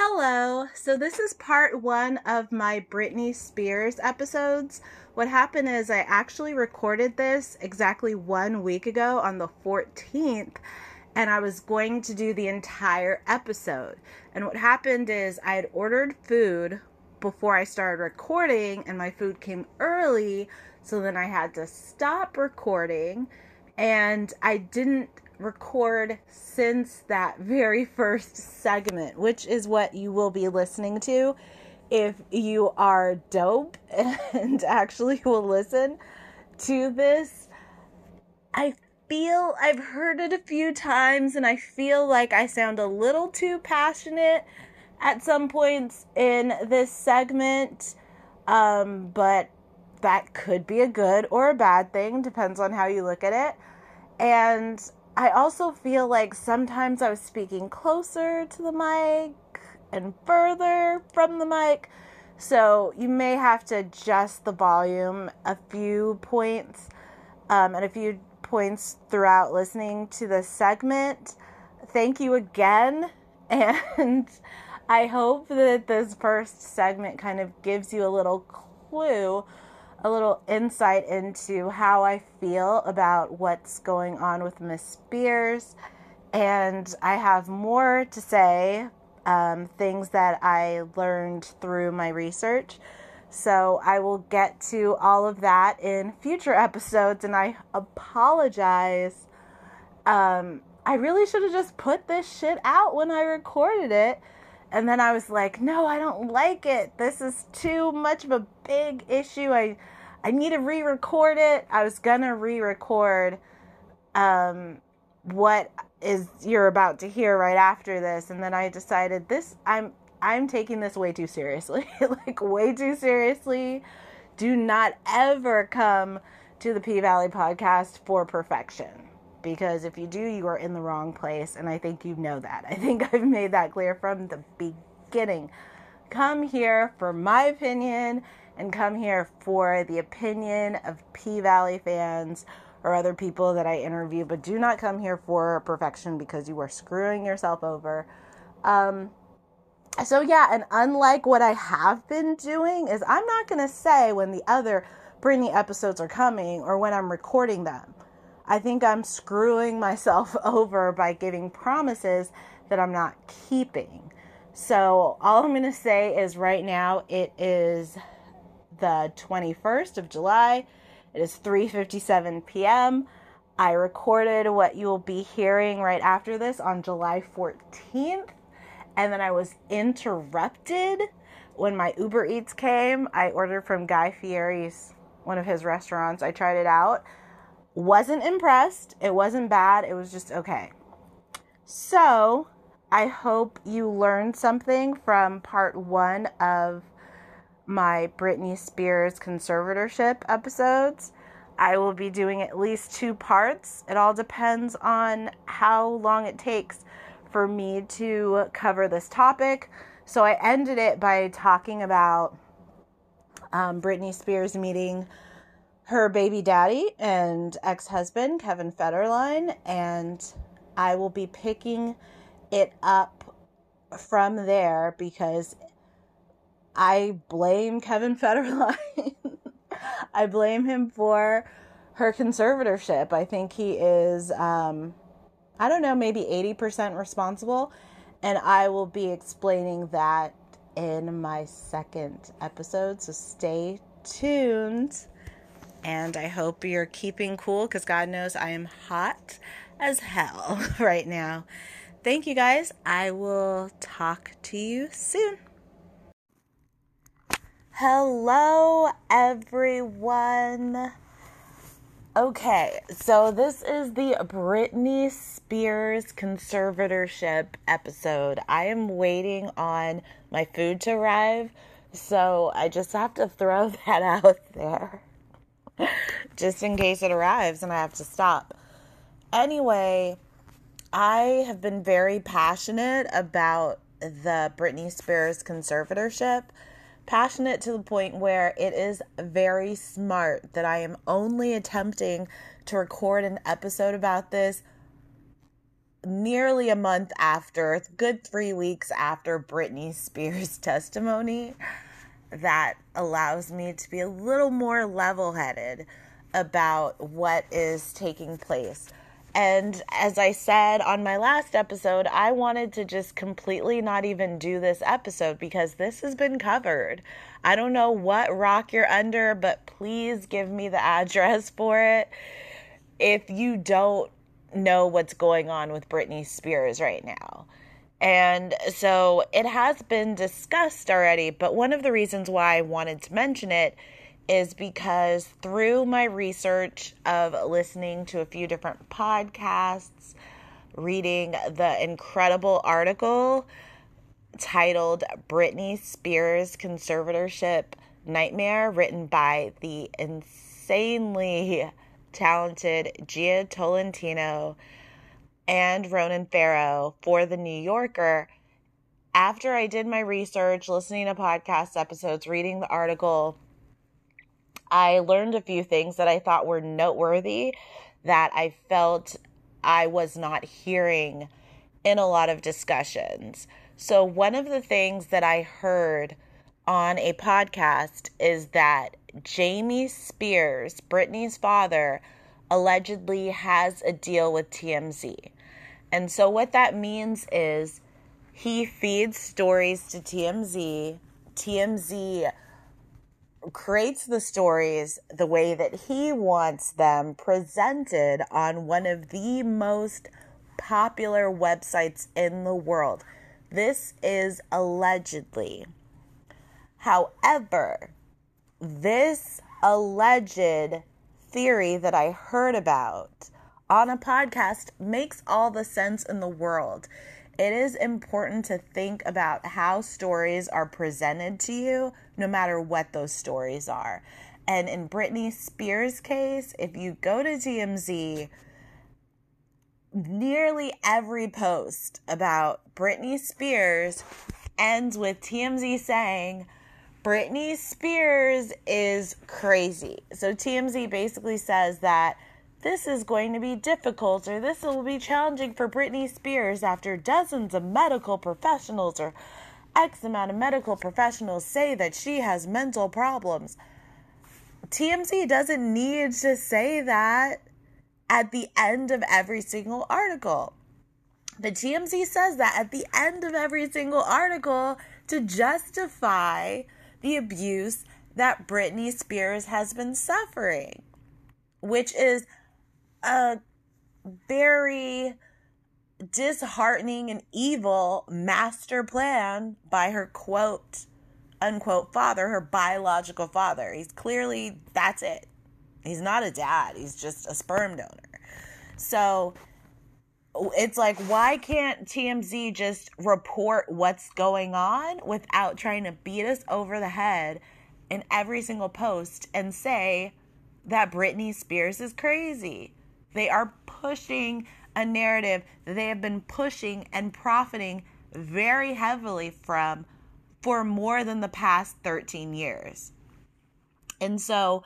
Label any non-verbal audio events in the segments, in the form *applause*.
Hello. So, this is part one of my Britney Spears episodes. What happened is, I actually recorded this exactly one week ago on the 14th, and I was going to do the entire episode. And what happened is, I had ordered food before I started recording, and my food came early, so then I had to stop recording, and I didn't record since that very first segment, which is what you will be listening to if you are dope *laughs* and actually will listen to this. I feel I've heard it a few times and I feel like I sound a little too passionate at some points in this segment. Um, but that could be a good or a bad thing, depends on how you look at it. And I also feel like sometimes I was speaking closer to the mic and further from the mic. So you may have to adjust the volume a few points um, and a few points throughout listening to the segment. Thank you again. *laughs* And I hope that this first segment kind of gives you a little clue a little insight into how I feel about what's going on with Miss Spears. And I have more to say, um, things that I learned through my research. So I will get to all of that in future *laughs* episodes. And I apologize. Um, I really should have just put this shit out when I recorded it. And then I was like, no, I don't like it. This is too much of a big issue. I I need to re-record it. I was gonna re-record um, what is you're about to hear right after this, and then I decided this I'm I'm taking this way too seriously, *laughs* like way too seriously. Do not ever come to the P Valley podcast for perfection because if you do, you are in the wrong place, and I think you know that. I think *laughs* I've made that clear from the beginning. Come here for my opinion and come here for the opinion of P Valley fans or other people that I interview, but do not come here for perfection because you are screwing yourself over. Um, so, yeah, and unlike what I have been doing, is I'm not going to say when the other Britney episodes are coming or when I'm recording them. I think I'm screwing myself *laughs* over by giving promises that I'm not keeping. So, all I'm going to say is right now it is the 21st of July. It is 3:57 p.m. I recorded what you will be hearing right after this on July 14th, and then I was interrupted when my Uber Eats came. I ordered from Guy Fieri's one of his restaurants. I tried it out. Wasn't impressed. It wasn't bad. It was just okay. So, I hope you learned something from part 1 of my Britney Spears conservatorship episodes. I will be doing at least two parts. It all depends on how long it takes for me to cover this topic. So I ended it by talking about um, Britney Spears meeting her baby daddy and ex husband, Kevin Federline, and I will be picking it up from there because I blame Kevin *laughs* Federline. I blame him for her conservatorship. I think he is, um, I don't know, maybe 80% responsible. And I will be explaining that in my second episode. So stay tuned. And I hope you're keeping cool because God knows I am hot as hell *laughs* right now. Thank you guys. I will talk to you soon. Hello, everyone. Okay, so this is the Britney Spears conservatorship episode. I am waiting on my food to arrive, so I just have to throw *laughs* that out there just in case it arrives and I have to stop. Anyway, I have been very passionate about the Britney Spears conservatorship passionate to the point where it is very smart that I am only attempting to record an episode about this nearly a month after, good three weeks after Britney Spears' *laughs* testimony, that allows me to be a little more level headed about what is taking place. And as I said on my last episode, I wanted to just completely not even do this episode because this has been covered. I don't know what rock you're under, but please give me the address *laughs* for it if you don't know what's going on with Britney Spears right now. And so it has been discussed already, but one of the reasons why I wanted to mention it is because through my research of listening to a few different podcasts, reading the incredible article titled Britney Spears Conservatorship Nightmare, written by the insanely talented Jia Tolentino and Ronan Farrow for The New Yorker. After I did my research, listening to podcast episodes, reading the article, I learned a few things that I thought were noteworthy that I felt I was not hearing in a lot of discussions. So, one of the things that I heard on a podcast is that Jamie Spears, Britney's father, allegedly has a deal with TMZ. And so, what that means is he feeds stories to TMZ. TMZ creates the stories the way that he wants them presented on one of the most popular websites in the world. This is allegedly. However, this alleged theory that I heard about on a podcast makes all the sense in the world it is important to think about how stories are presented to you, no matter what those stories are. And in Britney Spears' case, if you go to TMZ, nearly every post about Britney Spears ends with TMZ saying, Britney Spears is crazy. So TMZ basically says that this is going to be difficult or this will be challenging for Britney Spears after dozens of medical professionals or X amount of medical professionals say that she has mental problems. TMZ doesn't need to say that at the end of every single article. The TMZ says that at the end of every single article to justify the abuse that Britney Spears has been suffering, which is a very disheartening and evil master plan by her quote unquote father, her biological father. He's clearly that's it. He's not a dad, he's just a sperm donor. So it's like, why can't TMZ just report what's going on without trying to beat us over the head in every single post and say that Britney Spears is crazy? They are pushing a narrative that they have been pushing and profiting very heavily from for more than the past 13 years. And so,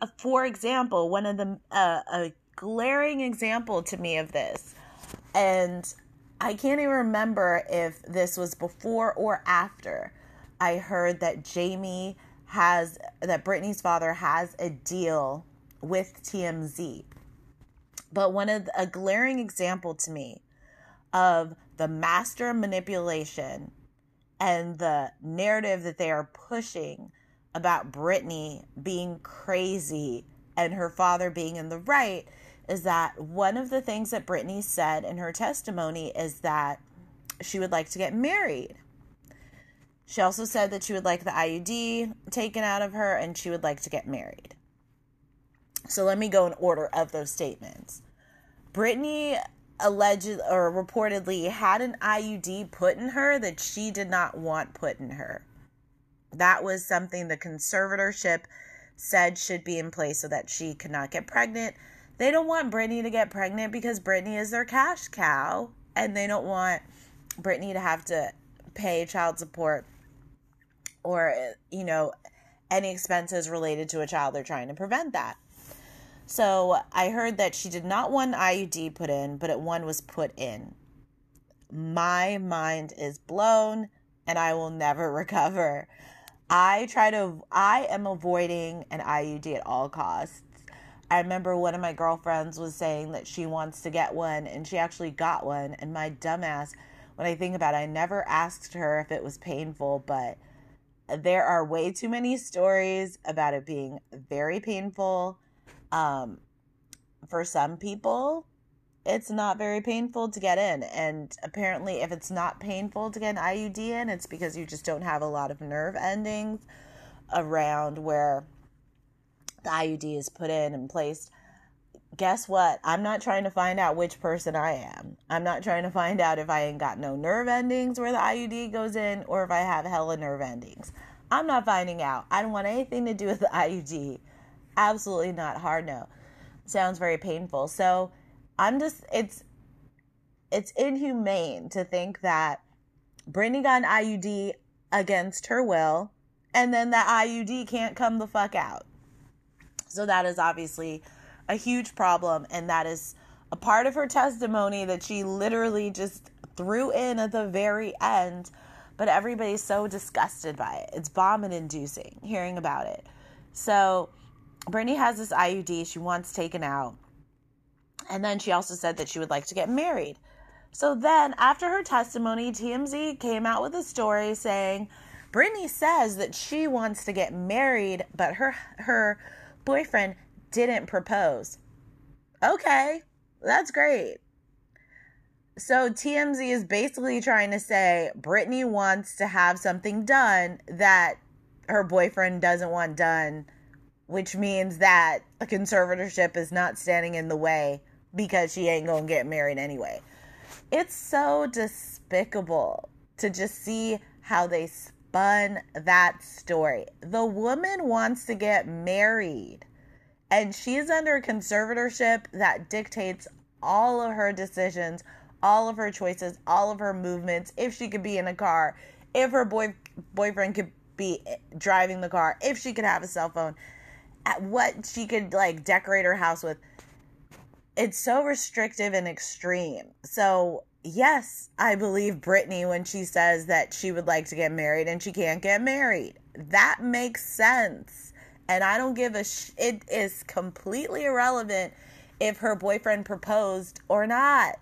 uh, for example, one of the uh, a glaring example to me of this, and I can't even remember if this was before or after I heard that Jamie has that Britney's father has a deal with TMZ. But one of the, a glaring example to me of the master manipulation and the narrative that they are pushing about Britney being crazy and her father being in the right is that one of the things that Britney said in her testimony is that she would like to get married. She also said that she would like the IUD taken out of her and she would like to get married. So let me go in order of those statements. Britney alleged or reportedly had an IUD put in her that she did not want put in her. That was something the conservatorship said should be in place so that she could not get pregnant. They don't want Britney to get pregnant because Britney is their cash cow and they don't want Britney to have to pay child support or, you know, any expenses related to a child. They're trying to prevent that. So I heard that she did not want IUD put in, but it one was put in. My mind is blown and I will never *laughs* recover. I try to, I am avoiding an IUD at all costs. I remember one of my girlfriends was saying that she wants to get one and she actually got one. And my dumbass, when I think about it, I never asked her if it was painful, but there are way too many stories about it being very painful. Um, for some people, it's not very painful to get in. And apparently, if it's not painful to get an IUD in, it's because you just don't have a lot of nerve endings around where the IUD is put in and placed. Guess what? I'm not trying to find out which person I am. I'm not trying to find out if I ain't got no nerve endings where the IUD goes in or if I have hella nerve endings. I'm not finding out. I don't want anything to do with the IUD. Absolutely not. Hard no. Sounds very painful. So, I'm just it's it's inhumane to think that Britney got an IUD against her will and then that IUD can't come the fuck out. So that is obviously a huge problem and that is a part of her testimony that she literally just threw in at the very end, but everybody's so disgusted by it. It's vomit inducing hearing about it. So Britney has this IUD she wants taken out. And then she also said that she would like to get married. So then, after her testimony, TMZ came out with a story saying Britney says that she wants to get married, but her her boyfriend didn't propose. Okay, that's great. So TMZ is basically trying to say Britney wants to have something done that her boyfriend doesn't want done, which means that a conservatorship is not standing in the way because she ain't gonna get married anyway. It's so despicable to just see how they spun that story. The woman wants to get married, and she's under a conservatorship that dictates all of her decisions, all of her choices, all of her movements. If she could be in a car, if her boy boyfriend could be driving the car, if she could have a cell phone, what she could like decorate her house with it's so restrictive and extreme. So, yes, I believe Britney when she says that she would like to get married and she can't get married. That makes sense. And I don't give a sh- it is completely irrelevant if her boyfriend proposed or not.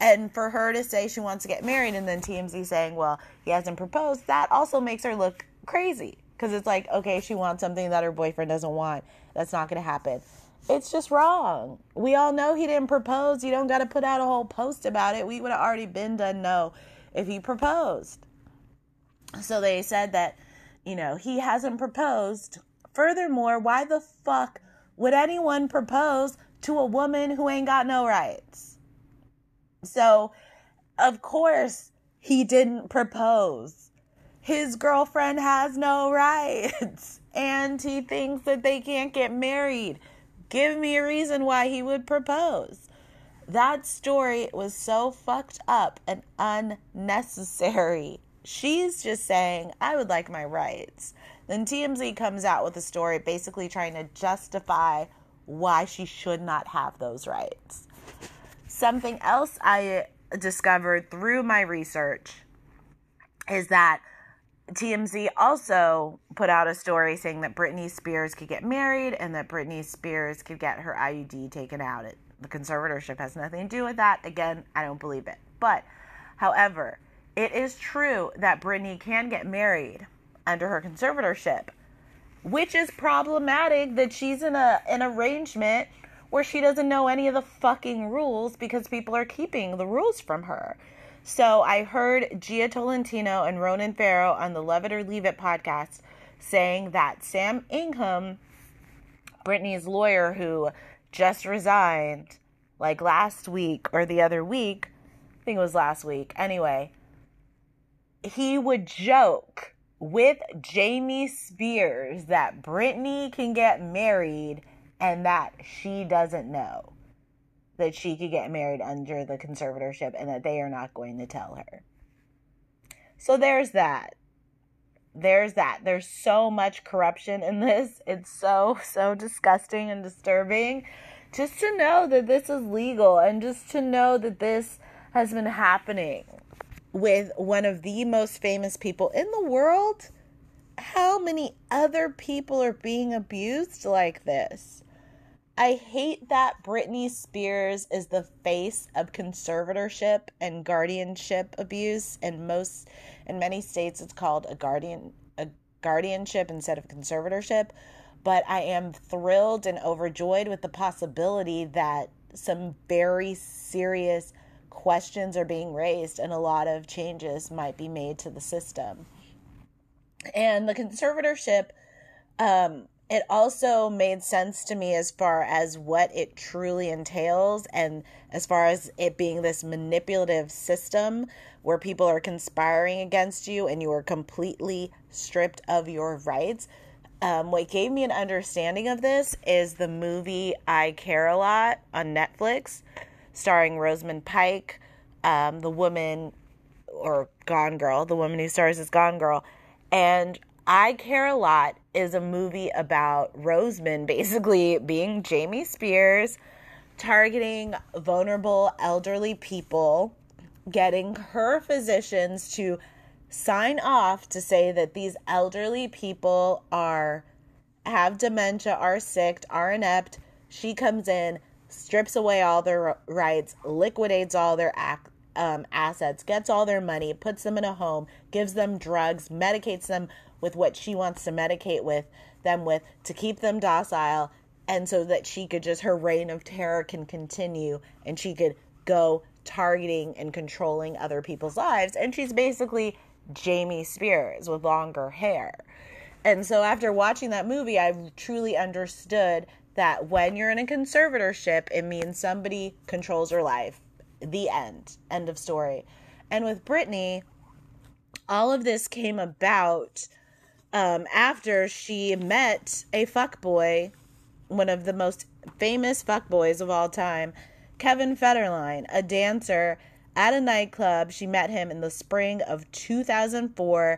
And for her to say she wants to get married and then TMZ saying, well, he hasn't proposed, that also makes her look crazy. Because it's like, okay, she wants something that her boyfriend doesn't want. That's not going to happen it's just wrong. We all know he didn't propose. You don't got to put out a whole post about it. We would have already been done no if he proposed. So they said that, you know, he hasn't proposed. Furthermore, why the fuck would anyone propose to a woman who ain't got no rights? So, of course, he didn't propose. His girlfriend has no *laughs* rights. And he thinks that they can't get married Give me a reason why he would propose. That story was so fucked up and unnecessary. She's just saying, I would like my rights. Then TMZ comes out with a story basically trying to justify why she should not have those rights. Something else I discovered through my research is that TMZ also put out a story saying that Britney Spears could get married and that Britney Spears could get her IUD taken out. It, the conservatorship has nothing to do with that. Again, I don't believe it. But, however, it is true that Britney can get married under her conservatorship, which is problematic that she's in a an arrangement where she doesn't know any of the fucking rules because people are keeping the rules from her. So I heard Jia Tolentino and Ronan Farrow on the Love It or Leave It podcast saying that Sam Ingham, Britney's lawyer who just resigned like last week or the other week, I think it was last week. Anyway, he would joke with Jamie Spears that Britney can get married and that she doesn't know that she could get married under the conservatorship and that they are not going to tell her. So there's that. there's that. There's so much corruption in this. It's so, so disgusting and disturbing. Just to know that this is legal and just to know that this has been happening with one of the most famous people in the world. How many other people are being abused like this? I hate that Britney Spears is the face of conservatorship and guardianship abuse in most in many states it's called a guardian a guardianship instead of conservatorship, but I am thrilled and overjoyed with the possibility that some very serious questions are being raised and a lot of changes might be made to the system. And the conservatorship um it also made sense to me as far as what it truly entails and as far as it being this manipulative system where people are conspiring against you and you are completely stripped of your rights. Um, what gave me an understanding of this is the movie I Care a Lot on Netflix, starring Rosamund Pike, um, the woman, or Gone Girl, the woman who stars as Gone Girl. And I Care a Lot is a movie about Rosamund basically being Jamie Spears, targeting vulnerable elderly people, getting her physicians to sign off to say that these elderly people are have dementia, are sick, are inept. She comes in, strips away all their rights, liquidates all their um, assets, gets all their money, puts them in a home, gives them drugs, medicates them with what she wants to medicate with them with to keep them docile and so that she could just her reign of terror can continue and she could go targeting and controlling other people's lives and she's basically Jamie Spears with longer hair. And so after watching that movie I truly understood that when you're in a conservatorship it means somebody controls your life. The end. End of story. And with Britney all of this came about um, after she met a fuckboy, one of the most famous fuckboys of all time, Kevin Federline, a dancer at a nightclub. She met him in the spring of 2004.